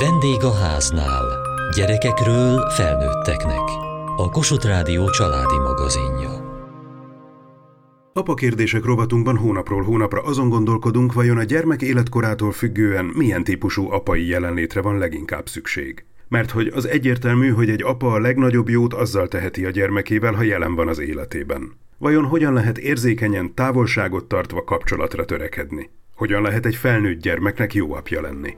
Vendég a háznál. Gyerekekről felnőtteknek. A Kossuth Rádió családi magazinja. Apa kérdések rovatunkban hónapról hónapra azon gondolkodunk, vajon a gyermek életkorától függően milyen típusú apai jelenlétre van leginkább szükség. Mert hogy az egyértelmű, hogy egy apa a legnagyobb jót azzal teheti a gyermekével, ha jelen van az életében. Vajon hogyan lehet érzékenyen, távolságot tartva kapcsolatra törekedni? Hogyan lehet egy felnőtt gyermeknek jó apja lenni?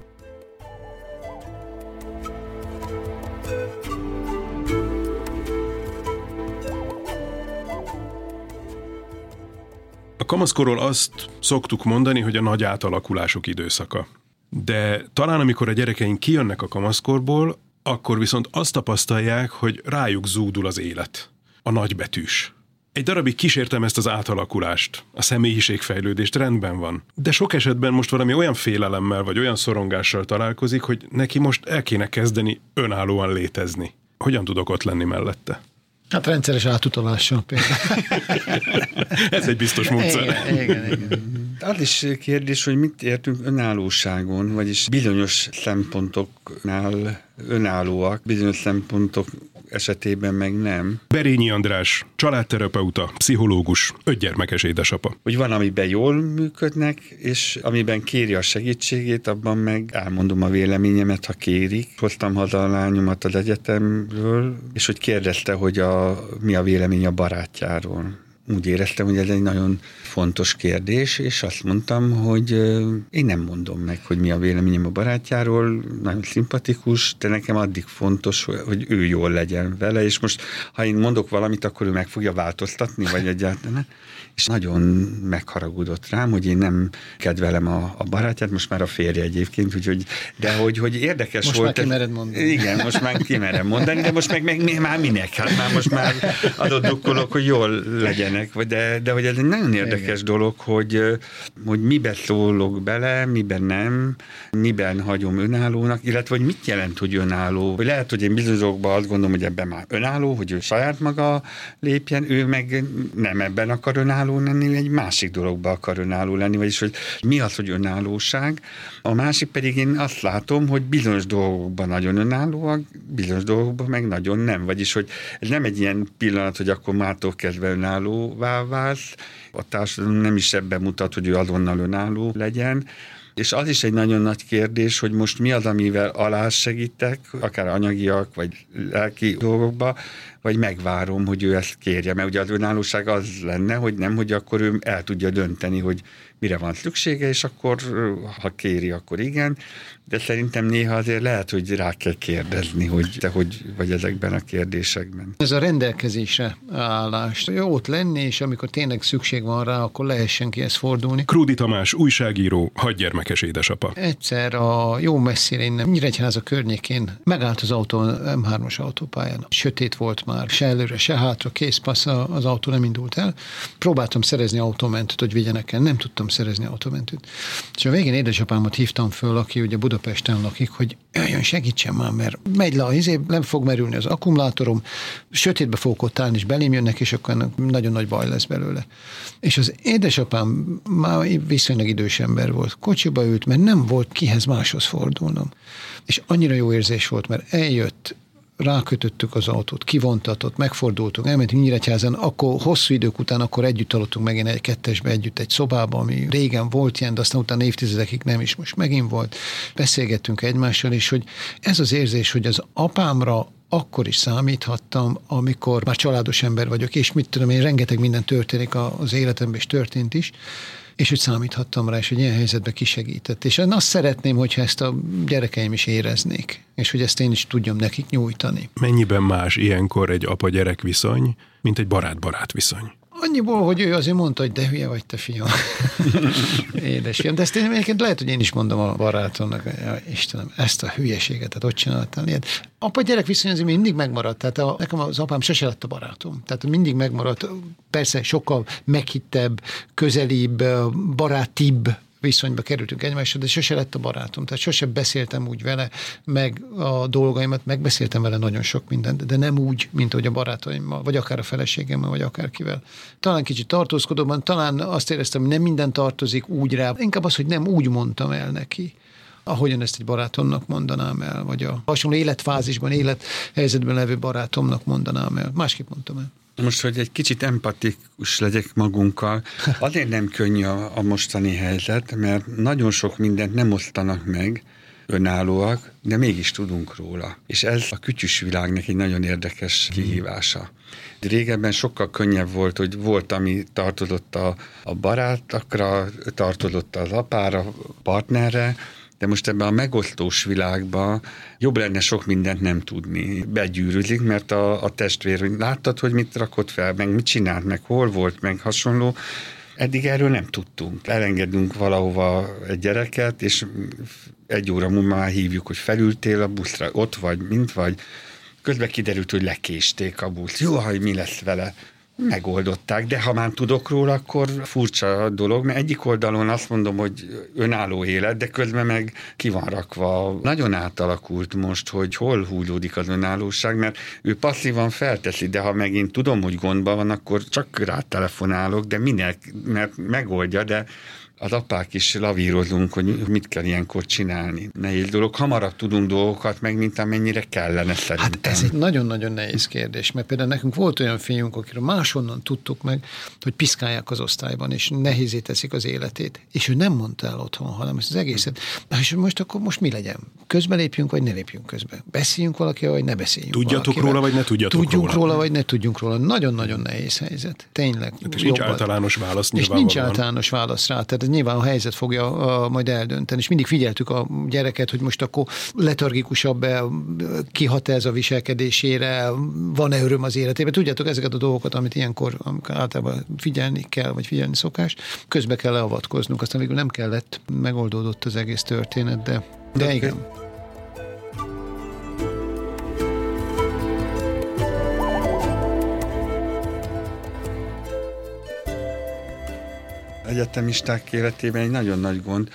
Kamaszkorról azt szoktuk mondani, hogy a nagy átalakulások időszaka. De talán amikor a gyerekeink kijönnek a kamaszkorból, akkor viszont azt tapasztalják, hogy rájuk zúdul az élet. A nagybetűs. Egy darabig kísértem ezt az átalakulást, a személyiségfejlődést, rendben van. De sok esetben most valami olyan félelemmel vagy olyan szorongással találkozik, hogy neki most el kéne kezdeni önállóan létezni. Hogyan tudok ott lenni mellette? Hát rendszeres átutalással például. Ez egy biztos módszer. Igen, igen, igen. Az is kérdés, hogy mit értünk önállóságon, vagyis bizonyos szempontoknál önállóak, bizonyos szempontok esetében meg nem. Berényi András, családterapeuta, pszichológus, ötgyermekes édesapa. Hogy van, amiben jól működnek, és amiben kéri a segítségét, abban meg elmondom a véleményemet, ha kérik. Hoztam haza a lányomat az egyetemről, és hogy kérdezte, hogy a, mi a vélemény a barátjáról úgy éreztem, hogy ez egy nagyon fontos kérdés, és azt mondtam, hogy én nem mondom meg, hogy mi a véleményem a barátjáról, nagyon szimpatikus, de nekem addig fontos, hogy ő jól legyen vele, és most ha én mondok valamit, akkor ő meg fogja változtatni, vagy egyáltalán és nagyon megharagudott rám, hogy én nem kedvelem a, a barátját, most már a férje egyébként, úgyhogy, de hogy, hogy érdekes most volt. Most már kimered mondani. Igen, most már kimerem mondani, de most meg, meg, már minek? Hát már most már adott dukkolok, hogy jól legyenek, de, de hogy ez egy nagyon érdekes Igen. dolog, hogy, hogy miben szólok bele, miben nem, miben hagyom önállónak, illetve hogy mit jelent, hogy önálló. Hogy lehet, hogy én bizonyos dolgokban azt gondolom, hogy ebben már önálló, hogy ő saját maga lépjen, ő meg nem ebben akar önálló önálló lenni, egy másik dologba akar önálló lenni, vagyis hogy mi az, hogy önállóság. A másik pedig én azt látom, hogy bizonyos dolgokban nagyon önállóak, bizonyos dolgokban meg nagyon nem. Vagyis, hogy ez nem egy ilyen pillanat, hogy akkor mától kezdve önállóvá válsz, a társadalom nem is ebben mutat, hogy ő azonnal önálló legyen, és az is egy nagyon nagy kérdés, hogy most mi az, amivel alá segítek, akár anyagiak, vagy lelki dolgokba, vagy megvárom, hogy ő ezt kérje. Mert ugye az önállóság az lenne, hogy nem, hogy akkor ő el tudja dönteni, hogy mire van szüksége, és akkor, ha kéri, akkor igen. De szerintem néha azért lehet, hogy rá kell kérdezni, hogy te hogy vagy ezekben a kérdésekben. Ez a rendelkezésre állás. Jó ott lenni, és amikor tényleg szükség van rá, akkor lehessen kihez fordulni. Krúdi Tamás, újságíró, hadgyermekes édesapa. Egyszer a jó messzire innen, Nyíregyháza környékén megállt az autó M3-as autópályán. Sötét volt már, se előre, se hátra, készpassz, az autó nem indult el. Próbáltam szerezni autómentőt, hogy vigyenek el, nem tudtam szerezni autómentőt. És a végén édesapámat hívtam föl, aki ugye Budapesten lakik, hogy jöjjön, segítsen már, mert megy le a izé, nem fog merülni az akkumulátorom, sötétbe fogok ott állni, és belém jönnek, és akkor nagyon nagy baj lesz belőle. És az édesapám már viszonylag idős ember volt, kocsiba ült, mert nem volt kihez máshoz fordulnom. És annyira jó érzés volt, mert eljött, rákötöttük az autót, kivontatott, megfordultunk, elmentünk Nyíregyházan, akkor hosszú idők után akkor együtt aludtunk megint egy kettesbe együtt egy szobába, ami régen volt ilyen, de aztán utána évtizedekig nem is, most megint volt. Beszélgettünk egymással, és hogy ez az érzés, hogy az apámra akkor is számíthattam, amikor már családos ember vagyok, és mit tudom én, rengeteg minden történik az életemben, és történt is, és hogy számíthattam rá, és hogy ilyen helyzetben kisegített. És én azt szeretném, hogyha ezt a gyerekeim is éreznék, és hogy ezt én is tudjam nekik nyújtani. Mennyiben más ilyenkor egy apa-gyerek viszony, mint egy barát-barát viszony? Annyiból, hogy ő azért mondta, hogy de hülye vagy te fiam. Édesfiam. De ezt én egyébként lehet, hogy én is mondom a barátomnak, Istenem, ezt a hülyeséget, tehát ott csináltál ilyet. Apa-gyerek viszony azért mindig megmaradt. Tehát a, nekem az apám sose lett a barátom. Tehát mindig megmaradt. Persze sokkal meghittebb, közelibb, barátibb viszonyba kerültünk egymásra, de sose lett a barátom. Tehát sose beszéltem úgy vele, meg a dolgaimat, megbeszéltem vele nagyon sok mindent, de nem úgy, mint hogy a barátaimmal, vagy akár a feleségemmel, vagy akárkivel. Talán kicsit tartózkodóban, talán azt éreztem, hogy nem minden tartozik úgy rá, inkább az, hogy nem úgy mondtam el neki ahogyan ezt egy barátomnak mondanám el, vagy a hasonló életfázisban, élethelyzetben levő barátomnak mondanám el. Másképp mondtam el. Most, hogy egy kicsit empatikus legyek magunkkal, azért nem könnyű a, a mostani helyzet, mert nagyon sok mindent nem osztanak meg, önállóak, de mégis tudunk róla. És ez a kütyűs világnak egy nagyon érdekes kihívása. Régebben sokkal könnyebb volt, hogy volt, ami tartozott a, a barátakra, tartozott az apára, partnerre, de most ebben a megosztós világban jobb lenne sok mindent nem tudni. Begyűrűzik, mert a, a testvér, hogy láttad, hogy mit rakott fel, meg mit csinált, meg hol volt, meg hasonló. Eddig erről nem tudtunk. Elengedünk valahova egy gyereket, és egy óra múlva már hívjuk, hogy felültél a buszra, ott vagy, mint vagy. Közben kiderült, hogy lekésték a busz. Jó, hogy mi lesz vele megoldották, de ha már tudok róla, akkor furcsa dolog, mert egyik oldalon azt mondom, hogy önálló élet, de közben meg ki van rakva. Nagyon átalakult most, hogy hol húzódik az önállóság, mert ő passzívan felteszi, de ha megint tudom, hogy gondban van, akkor csak rá telefonálok, de minek, mert megoldja, de az apák is lavírozunk, hogy mit kell ilyenkor csinálni. Nehéz dolog. Hamarabb tudunk dolgokat meg, mint amennyire kellene szerintem. Hát ez egy nagyon-nagyon nehéz kérdés, mert például nekünk volt olyan fiunk, akiről máshonnan tudtuk meg, hogy piszkálják az osztályban, és nehézé teszik az életét. És ő nem mondta el otthon, hanem ezt az egészet. És most akkor most mi legyen? Közbelépjünk, vagy ne lépjünk közbe? Beszéljünk valaki, vagy ne beszéljünk Tudjatok valakivel? róla, vagy ne tudjatok Tudjunk róla. róla, vagy ne tudjunk róla. Nagyon-nagyon nehéz helyzet. Tényleg. Hát és nincs Jobban. általános válasz És nincs általános válasz rá. Tehát nyilván a helyzet fogja majd eldönteni. És mindig figyeltük a gyereket, hogy most akkor letargikusabb -e, kihat ez a viselkedésére, van-e öröm az életében. Tudjátok ezeket a dolgokat, amit ilyenkor amikor általában figyelni kell, vagy figyelni szokás. Közbe kell leavatkoznunk, aztán végül nem kellett, megoldódott az egész történet, de, de igen. Egyetemisták életében egy nagyon nagy gond,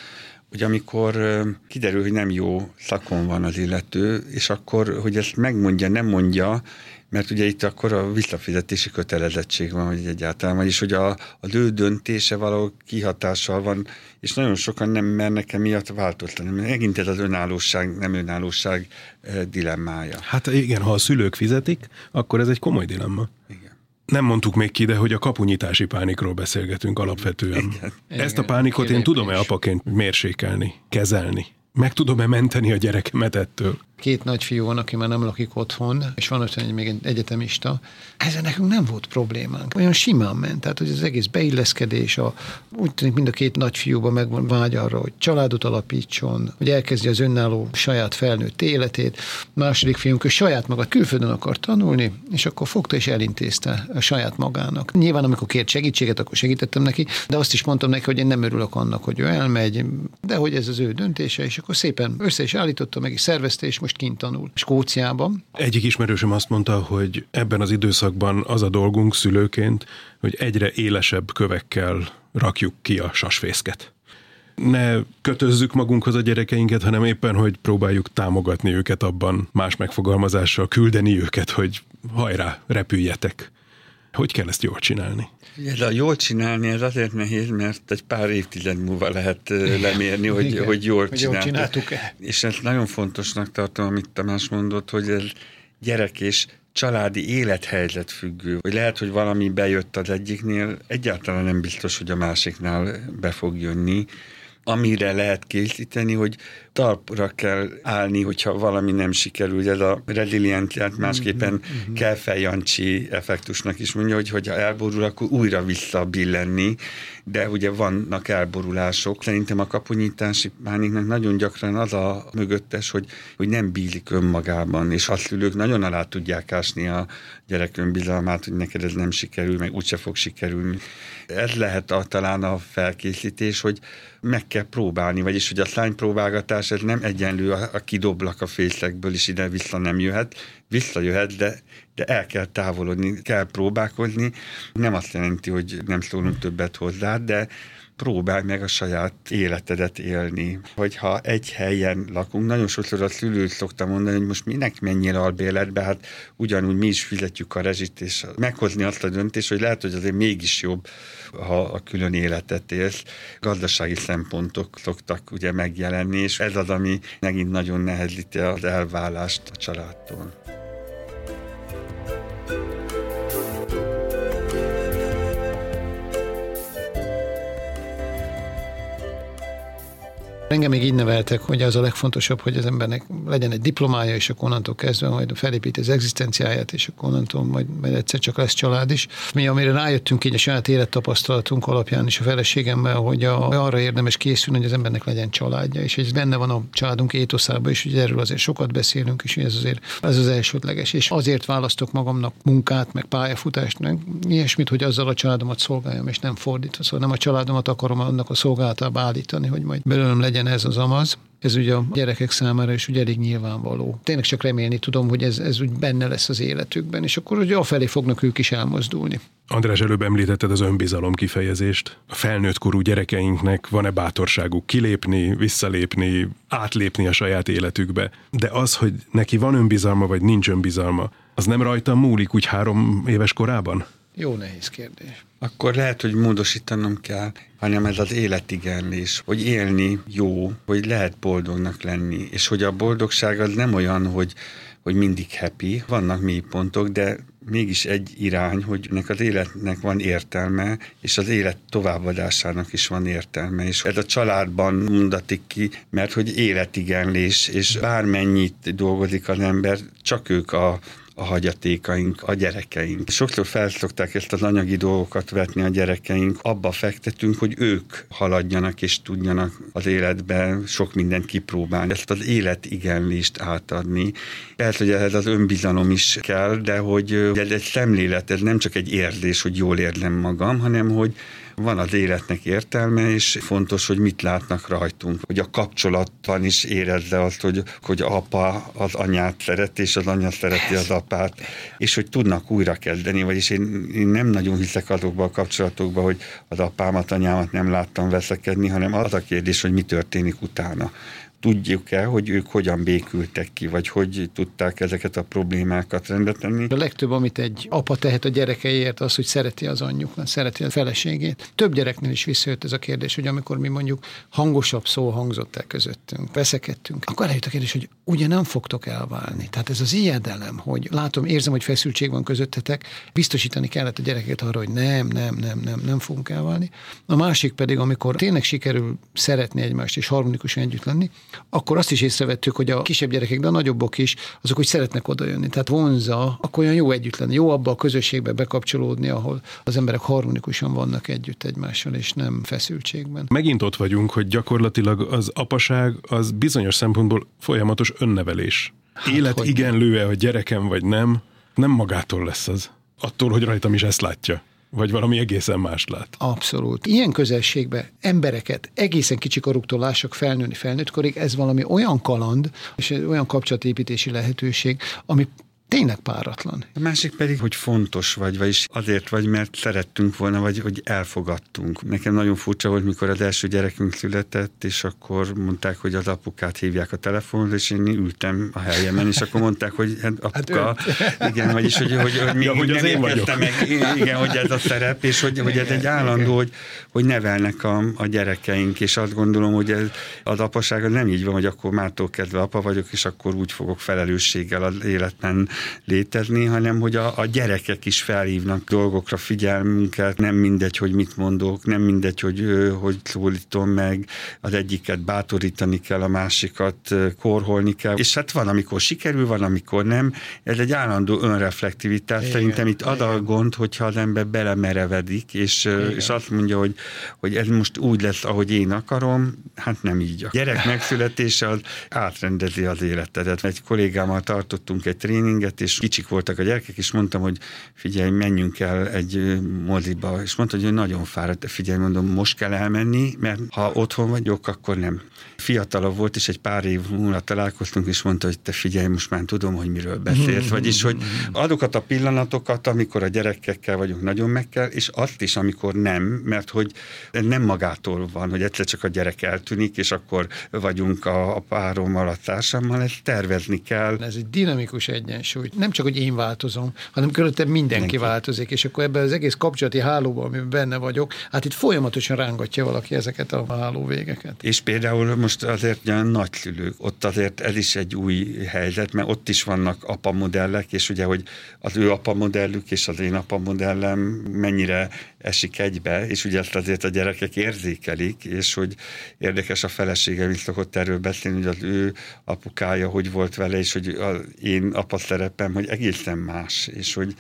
hogy amikor kiderül, hogy nem jó szakon van az illető, és akkor, hogy ezt megmondja, nem mondja, mert ugye itt akkor a visszafizetési kötelezettség van, hogy egyáltalán, vagyis hogy a, a ő döntése valahol kihatással van, és nagyon sokan nem mernek emiatt változtatni. Megint ez az önállóság, nem önállóság dilemmája. Hát igen, ha a szülők fizetik, akkor ez egy komoly dilemma. Igen. Nem mondtuk még ki, de hogy a kapunyítási pánikról beszélgetünk alapvetően. Igen. Ezt a pánikot én tudom-e apaként mérsékelni, kezelni? Meg tudom-e menteni a gyerekemet ettől? Két nagyfiú van, aki már nem lakik otthon, és van ott egy, még egy egyetemista. Ezzel nekünk nem volt problémánk. Olyan simán ment, tehát hogy az egész beilleszkedés, a, úgy tűnik mind a két nagyfiúban megvan vágy arra, hogy családot alapítson, hogy elkezdje az önálló saját felnőtt életét. Második fiunk, ő saját magát külföldön akar tanulni, és akkor fogta és elintézte a saját magának. Nyilván, amikor kért segítséget, akkor segítettem neki, de azt is mondtam neki, hogy én nem örülök annak, hogy ő elmegy, de hogy ez az ő döntése, és akkor szépen össze is állította, meg is szervezte, és most kint tanul Skóciában. Egyik ismerősöm azt mondta, hogy ebben az időszakban az a dolgunk szülőként, hogy egyre élesebb kövekkel rakjuk ki a sasfészket. Ne kötözzük magunkhoz a gyerekeinket, hanem éppen, hogy próbáljuk támogatni őket abban, más megfogalmazással küldeni őket, hogy hajrá, repüljetek. Hogy kell ezt jól csinálni? Ez a jól csinálni, ez azért nehéz, mert egy pár évtized múlva lehet lemérni, hogy, Igen, hogy jól hogy jól csináltuk. És ezt nagyon fontosnak tartom, amit Tamás mondott, hogy ez gyerek és családi élethelyzet függő. Hogy lehet, hogy valami bejött az egyiknél, egyáltalán nem biztos, hogy a másiknál be fog jönni. Amire lehet készíteni, hogy talpra kell állni, hogyha valami nem sikerül. Ez a rezilienciát másképpen mm-hmm. kell feljancsi effektusnak is mondja, hogy hogyha elborul, akkor újra visszabillenni, de ugye vannak elborulások. Szerintem a kapunyítási pániknak nagyon gyakran az a mögöttes, hogy, hogy nem bízik önmagában, és a szülők nagyon alá tudják ásni a gyerek önbizalmát, hogy neked ez nem sikerül, meg úgyse fog sikerülni. Ez lehet a, talán a felkészítés, hogy meg kell próbálni, vagyis hogy a szánypróbálgatás ez nem egyenlő a kidoblak a fészekből, és ide-vissza nem jöhet, visszajöhet, de, de el kell távolodni, kell próbálkozni. Nem azt jelenti, hogy nem szólunk többet hozzá, de próbálj meg a saját életedet élni. Hogyha egy helyen lakunk, nagyon sokszor a szülő szokta mondani, hogy most minek menjél albéletbe, hát ugyanúgy mi is fizetjük a rezsit, és meghozni azt a döntést, hogy lehet, hogy azért mégis jobb, ha a külön életet élsz. Gazdasági szempontok szoktak ugye megjelenni, és ez az, ami megint nagyon nehezíti az elválást a családtól. Engem még így neveltek, hogy az a legfontosabb, hogy az embernek legyen egy diplomája, és akkor onnantól kezdve majd felépíti az egzisztenciáját, és akkor onnantól majd, majd egyszer csak lesz család is. Mi, amire rájöttünk így a saját élettapasztalatunk alapján is a feleségemmel, hogy a, arra érdemes készülni, hogy az embernek legyen családja, és ez benne van a családunk étoszában is, hogy erről azért sokat beszélünk, és ez azért ez az elsődleges. És azért választok magamnak munkát, meg pályafutást, meg ilyesmit, hogy azzal a családomat szolgáljam, és nem fordítva. Szóval nem a családomat akarom annak a szolgálatába állítani, hogy majd belőlem legyen legyen ez az amaz. Ez ugye a gyerekek számára is ugye elég nyilvánvaló. Tényleg csak remélni tudom, hogy ez, ez úgy benne lesz az életükben, és akkor ugye afelé fognak ők is elmozdulni. András, előbb említetted az önbizalom kifejezést. A felnőtt korú gyerekeinknek van-e bátorságuk kilépni, visszalépni, átlépni a saját életükbe? De az, hogy neki van önbizalma, vagy nincs önbizalma, az nem rajta múlik úgy három éves korában? Jó nehéz kérdés. Akkor lehet, hogy módosítanom kell, hanem ez az életigenlés, hogy élni jó, hogy lehet boldognak lenni, és hogy a boldogság az nem olyan, hogy, hogy mindig happy, vannak mély pontok, de mégis egy irány, hogy ennek az életnek van értelme, és az élet továbbadásának is van értelme. És ez a családban mondatik ki, mert hogy életigenlés, és bármennyit dolgozik az ember, csak ők a a hagyatékaink, a gyerekeink. Sokszor felszokták ezt az anyagi dolgokat vetni a gyerekeink, abba fektetünk, hogy ők haladjanak és tudjanak az életben sok mindent kipróbálni. Ezt az életigenlést átadni. Persze, hogy ehhez az önbizalom is kell, de hogy ez egy szemlélet, ez nem csak egy érzés, hogy jól érzem magam, hanem hogy van az életnek értelme, és fontos, hogy mit látnak rajtunk, hogy a kapcsolatban is érezze azt, hogy, hogy apa az anyát szereti, és az anya szereti az apát, és hogy tudnak újra kezdeni, vagyis én, én nem nagyon hiszek azokba a kapcsolatokba, hogy az apámat, anyámat nem láttam veszekedni, hanem az a kérdés, hogy mi történik utána tudjuk-e, hogy ők hogyan békültek ki, vagy hogy tudták ezeket a problémákat rendbe tenni. A legtöbb, amit egy apa tehet a gyerekeiért, az, hogy szereti az anyjukat, szereti a feleségét. Több gyereknél is visszajött ez a kérdés, hogy amikor mi mondjuk hangosabb szó hangzott el közöttünk, veszekedtünk, akkor eljött a kérdés, hogy ugye nem fogtok elválni. Tehát ez az ijedelem, hogy látom, érzem, hogy feszültség van közöttetek, biztosítani kellett a gyerekeket arra, hogy nem, nem, nem, nem, nem fogunk elválni. A másik pedig, amikor tényleg sikerül szeretni egymást és harmonikusan együtt lenni, akkor azt is észrevettük, hogy a kisebb gyerekek, de a nagyobbok is, azok úgy szeretnek odajönni. Tehát vonza, akkor olyan jó együtt lenni, jó abba a közösségbe bekapcsolódni, ahol az emberek harmonikusan vannak együtt egymással, és nem feszültségben. Megint ott vagyunk, hogy gyakorlatilag az apaság az bizonyos szempontból folyamatos önnevelés. Hát, Élet igenlő-e a gyerekem, vagy nem, nem magától lesz az. Attól, hogy rajtam is ezt látja vagy valami egészen más lát. Abszolút. Ilyen közelségbe embereket egészen kicsikoruktól lássak felnőni felnőttkorig, ez valami olyan kaland, és olyan kapcsolatépítési lehetőség, ami tényleg páratlan. A másik pedig, hogy fontos vagy, vagyis azért vagy, mert szerettünk volna, vagy hogy elfogadtunk. Nekem nagyon furcsa volt, mikor az első gyerekünk született, és akkor mondták, hogy az apukát hívják a telefonra, és én ültem a helyemen, és akkor mondták, hogy hát, hát apuka, hát igen, vagyis, hogy, hogy, hogy, ja, hogy az én vagyok. meg, igen, hogy ez a szerep, és hogy, hogy ez egy állandó, hogy, hogy nevelnek a, a gyerekeink, és azt gondolom, hogy ez, az apaság az nem így van, hogy akkor mától kezdve apa vagyok, és akkor úgy fogok felelősséggel az életben létezni, hanem hogy a, a gyerekek is felhívnak dolgokra figyelmünket, nem mindegy, hogy mit mondok, nem mindegy, hogy hogy szólítom meg, az egyiket bátorítani kell, a másikat korholni kell, és hát van, amikor sikerül, van, amikor nem. Ez egy állandó önreflektivitás. Igen, Szerintem itt ad a gond, hogyha az ember belemerevedik, és, és azt mondja, hogy, hogy ez most úgy lesz, ahogy én akarom, hát nem így. A gyerek megszületése az átrendezi az életedet. Egy kollégámmal tartottunk egy tréninget, inget, és kicsik voltak a gyerekek, és mondtam, hogy figyelj, menjünk el egy moziba, és mondta, hogy nagyon fáradt, figyelj, mondom, most kell elmenni, mert ha otthon vagyok, akkor nem. Fiatalabb volt, és egy pár év múlva találkoztunk, és mondta, hogy te figyelj, most már tudom, hogy miről beszélsz, vagyis, hogy adokat a pillanatokat, amikor a gyerekekkel vagyunk, nagyon meg kell, és azt is, amikor nem, mert hogy nem magától van, hogy egyszer csak a gyerek eltűnik, és akkor vagyunk a, a párommal, a társammal, ezt tervezni kell. Ez egy dinamikus egyensúly. Nem csak, hogy én változom, hanem körülöttem mindenki Mindenki. változik, és akkor ebben az egész kapcsolati hálóban, amiben benne vagyok, hát itt folyamatosan rángatja valaki ezeket a hálóvégeket. És például most azért olyan nagyszülők, ott azért ez is egy új helyzet, mert ott is vannak apamodellek, és ugye, hogy az ő apamodellük és az én apamodellem mennyire esik egybe, és ugye ezt azért a gyerekek érzékelik, és hogy érdekes a felesége, is szokott erről beszélni, hogy az ő apukája hogy volt vele, és hogy az én apa szerepem, hogy egészen más, és hogy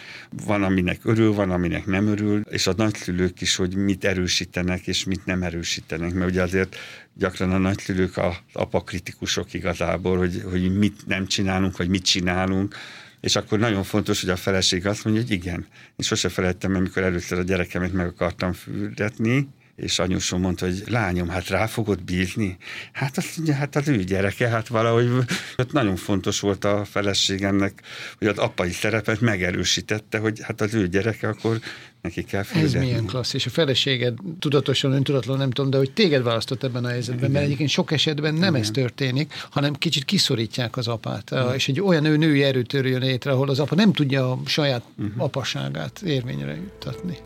van, aminek örül, van, aminek nem örül, és a nagyszülők is, hogy mit erősítenek, és mit nem erősítenek, mert ugye azért gyakran a nagyszülők az apakritikusok igazából, hogy, hogy mit nem csinálunk, vagy mit csinálunk, és akkor nagyon fontos, hogy a feleség azt mondja, hogy igen. Én sose felejtem, amikor először a gyerekemet meg akartam fürdetni, és anyusom mondta, hogy lányom, hát rá fogod bízni? Hát azt mondja, hát az ő gyereke, hát valahogy ott nagyon fontos volt a feleségemnek, hogy az apai szerepet megerősítette, hogy hát az ő gyereke, akkor neki kell fizetni. Ez milyen klassz, és a feleséged tudatosan, öntudatlan, nem tudom, de hogy téged választott ebben a helyzetben, Igen. mert egyébként sok esetben nem Igen. ez történik, hanem kicsit kiszorítják az apát, Igen. és egy olyan ő női erőtörő jön létre, ahol az apa nem tudja a saját uh-huh. apaságát érvényre juttatni.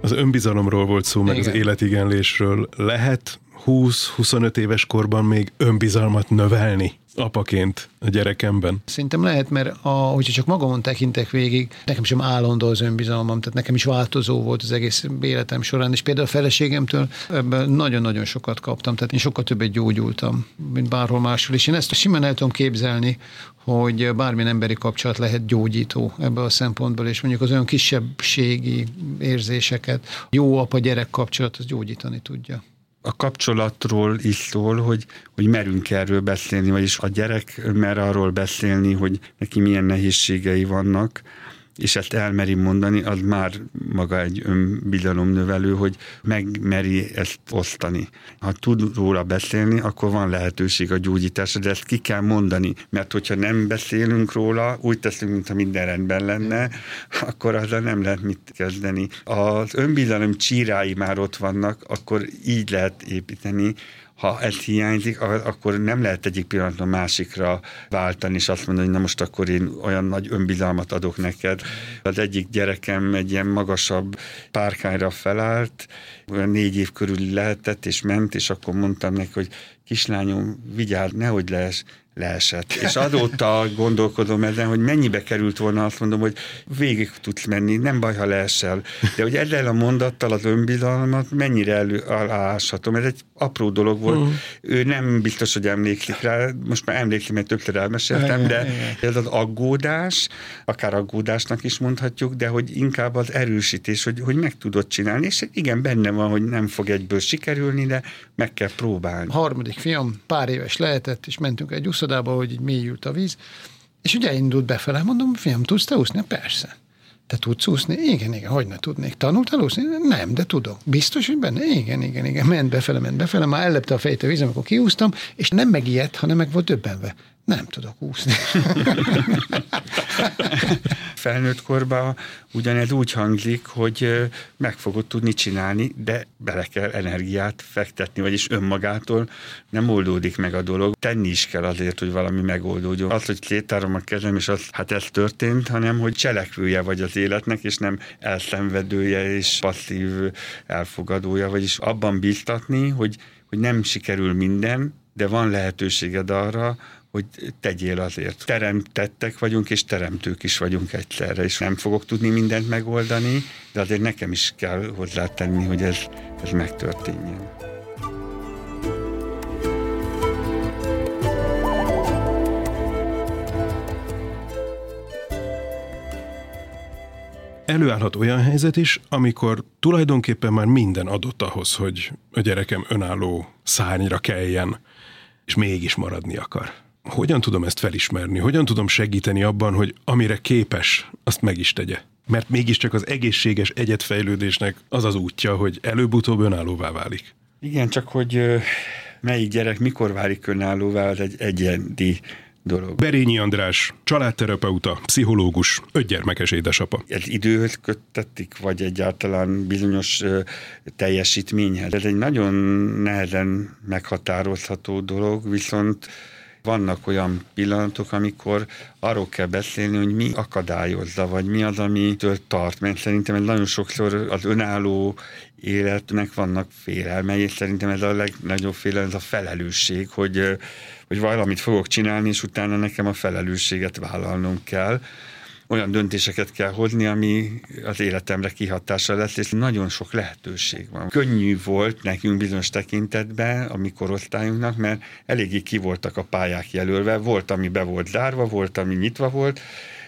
Az önbizalomról volt szó, meg Igen. az életigenlésről. Lehet 20-25 éves korban még önbizalmat növelni apaként a gyerekemben? Szerintem lehet, mert a, hogyha csak magamon tekintek végig, nekem sem állandó az önbizalmam, tehát nekem is változó volt az egész életem során, és például a feleségemtől ebben nagyon-nagyon sokat kaptam, tehát én sokkal többet gyógyultam, mint bárhol máshol, és én ezt simán el tudom képzelni, hogy bármilyen emberi kapcsolat lehet gyógyító ebbe a szempontból, és mondjuk az olyan kisebbségi érzéseket, jó apa-gyerek kapcsolat, az gyógyítani tudja a kapcsolatról is szól, hogy, hogy merünk erről beszélni, vagyis a gyerek mer arról beszélni, hogy neki milyen nehézségei vannak, és ezt elmeri mondani, az már maga egy növelő, hogy megmeri ezt osztani. Ha tud róla beszélni, akkor van lehetőség a gyógyításra, de ezt ki kell mondani, mert hogyha nem beszélünk róla, úgy teszünk, mintha minden rendben lenne, akkor azzal nem lehet mit kezdeni. Az önbizalom csírái már ott vannak, akkor így lehet építeni, ha ez hiányzik, akkor nem lehet egyik pillanatban másikra váltani, és azt mondani, hogy na most akkor én olyan nagy önbizalmat adok neked. Az egyik gyerekem egy ilyen magasabb párkányra felállt, olyan négy év körül lehetett, és ment, és akkor mondtam neki, hogy kislányom, vigyázz, nehogy lesz, leesett. És azóta gondolkodom ezen, hogy mennyibe került volna, azt mondom, hogy végig tudsz menni, nem baj, ha leesel. De hogy ezzel a mondattal az önbizalmat mennyire előálláshatom. Ez egy apró dolog volt. Uh-huh. Ő nem biztos, hogy emlékszik rá, most már emlékszik, mert többször elmeséltem, de ez az aggódás, akár aggódásnak is mondhatjuk, de hogy inkább az erősítés, hogy, hogy meg tudod csinálni, és igen, benne van, hogy nem fog egyből sikerülni, de meg kell próbálni. A harmadik fiam pár éves lehetett, és mentünk egy úszodába, hogy így mélyült a víz, és ugye indult befele, mondom, fiam, tudsz te úszni? Persze. Te tudsz úszni? Igen, igen, hogy ne tudnék. Tanultál úszni? Nem, de tudom. Biztos, hogy benne? Igen, igen, igen. Ment befele, ment befele, már ellepte a fejét a víz, amikor kiúztam, és nem megijedt, hanem meg volt döbbenve. Nem tudok úszni. Felnőtt korban ugyanez úgy hangzik, hogy meg fogod tudni csinálni, de bele kell energiát fektetni, vagyis önmagától nem oldódik meg a dolog. Tenni is kell azért, hogy valami megoldódjon. Az, hogy szétárom a kezem, és az, hát ez történt, hanem hogy cselekvője vagy az életnek, és nem elszenvedője és passzív elfogadója, vagyis abban bíztatni, hogy, hogy nem sikerül minden, de van lehetőséged arra, hogy tegyél azért. Teremtettek vagyunk, és teremtők is vagyunk egyszerre, és nem fogok tudni mindent megoldani, de azért nekem is kell hozzátenni, hogy ez, ez megtörténjen. előállhat olyan helyzet is, amikor tulajdonképpen már minden adott ahhoz, hogy a gyerekem önálló szárnyra keljen, és mégis maradni akar. Hogyan tudom ezt felismerni? Hogyan tudom segíteni abban, hogy amire képes, azt meg is tegye? Mert mégiscsak az egészséges egyetfejlődésnek az az útja, hogy előbb-utóbb önállóvá válik. Igen, csak hogy melyik gyerek mikor válik önállóvá, az egy egyedi dolog. Berényi András, családterapeuta, pszichológus, ötgyermekes édesapa. Ez időhöz köttetik, vagy egyáltalán bizonyos teljesítményhez. Ez egy nagyon nehezen meghatározható dolog, viszont vannak olyan pillanatok, amikor arról kell beszélni, hogy mi akadályozza, vagy mi az, amitől tart, mert szerintem ez nagyon sokszor az önálló életnek vannak félelmei, és szerintem ez a legnagyobb félelem, ez a felelősség, hogy, hogy valamit fogok csinálni, és utána nekem a felelősséget vállalnom kell olyan döntéseket kell hozni, ami az életemre kihatással lesz, és nagyon sok lehetőség van. Könnyű volt nekünk bizonyos tekintetben a mi korosztályunknak, mert eléggé ki voltak a pályák jelölve, volt, ami be volt zárva, volt, ami nyitva volt,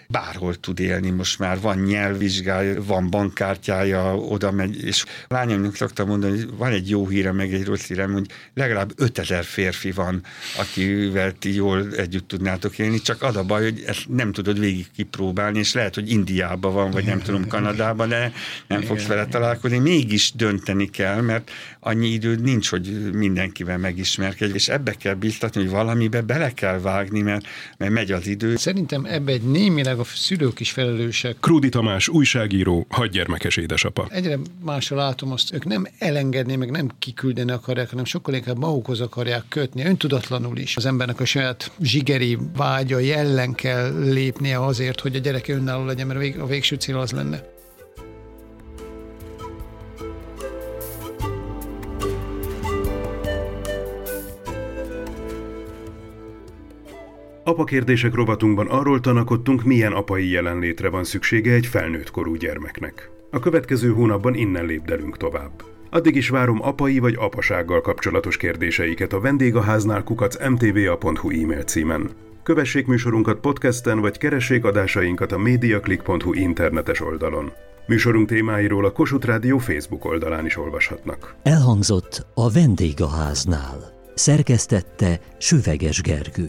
bárhol tud élni most már, van nyelvvizsgája, van bankkártyája, oda megy, és lányomnak szoktam mondani, hogy van egy jó híre, meg egy rossz hírem, hogy legalább 5000 férfi van, akivel ti jól együtt tudnátok élni, csak az a baj, hogy ezt nem tudod végig kipróbálni, és lehet, hogy Indiában van, vagy nem tudom, Kanadában, de nem fogsz vele találkozni, mégis dönteni kell, mert annyi időd nincs, hogy mindenkivel megismerkedj, és ebbe kell biztatni, hogy valamibe bele kell vágni, mert, mert megy az idő. Szerintem ebbe egy némileg a szülők is felelősek. Krúdi Tamás, újságíró, hadgyermekes édesapa. Egyre másra látom azt, ők nem elengedni, meg nem kiküldeni akarják, hanem sokkal inkább magukhoz akarják kötni, öntudatlanul is. Az embernek a saját zsigeri vágya ellen kell lépnie azért, hogy a gyereke önálló legyen, mert a végső cél az lenne. Apa kérdések rovatunkban arról tanakodtunk, milyen apai jelenlétre van szüksége egy felnőtt korú gyermeknek. A következő hónapban innen lépdelünk tovább. Addig is várom apai vagy apasággal kapcsolatos kérdéseiket a vendégháznál kukac mtva.hu e-mail címen. Kövessék műsorunkat podcasten, vagy keressék adásainkat a mediaclick.hu internetes oldalon. Műsorunk témáiról a Kossuth Rádió Facebook oldalán is olvashatnak. Elhangzott a vendégháznál. Szerkesztette Süveges Gergő.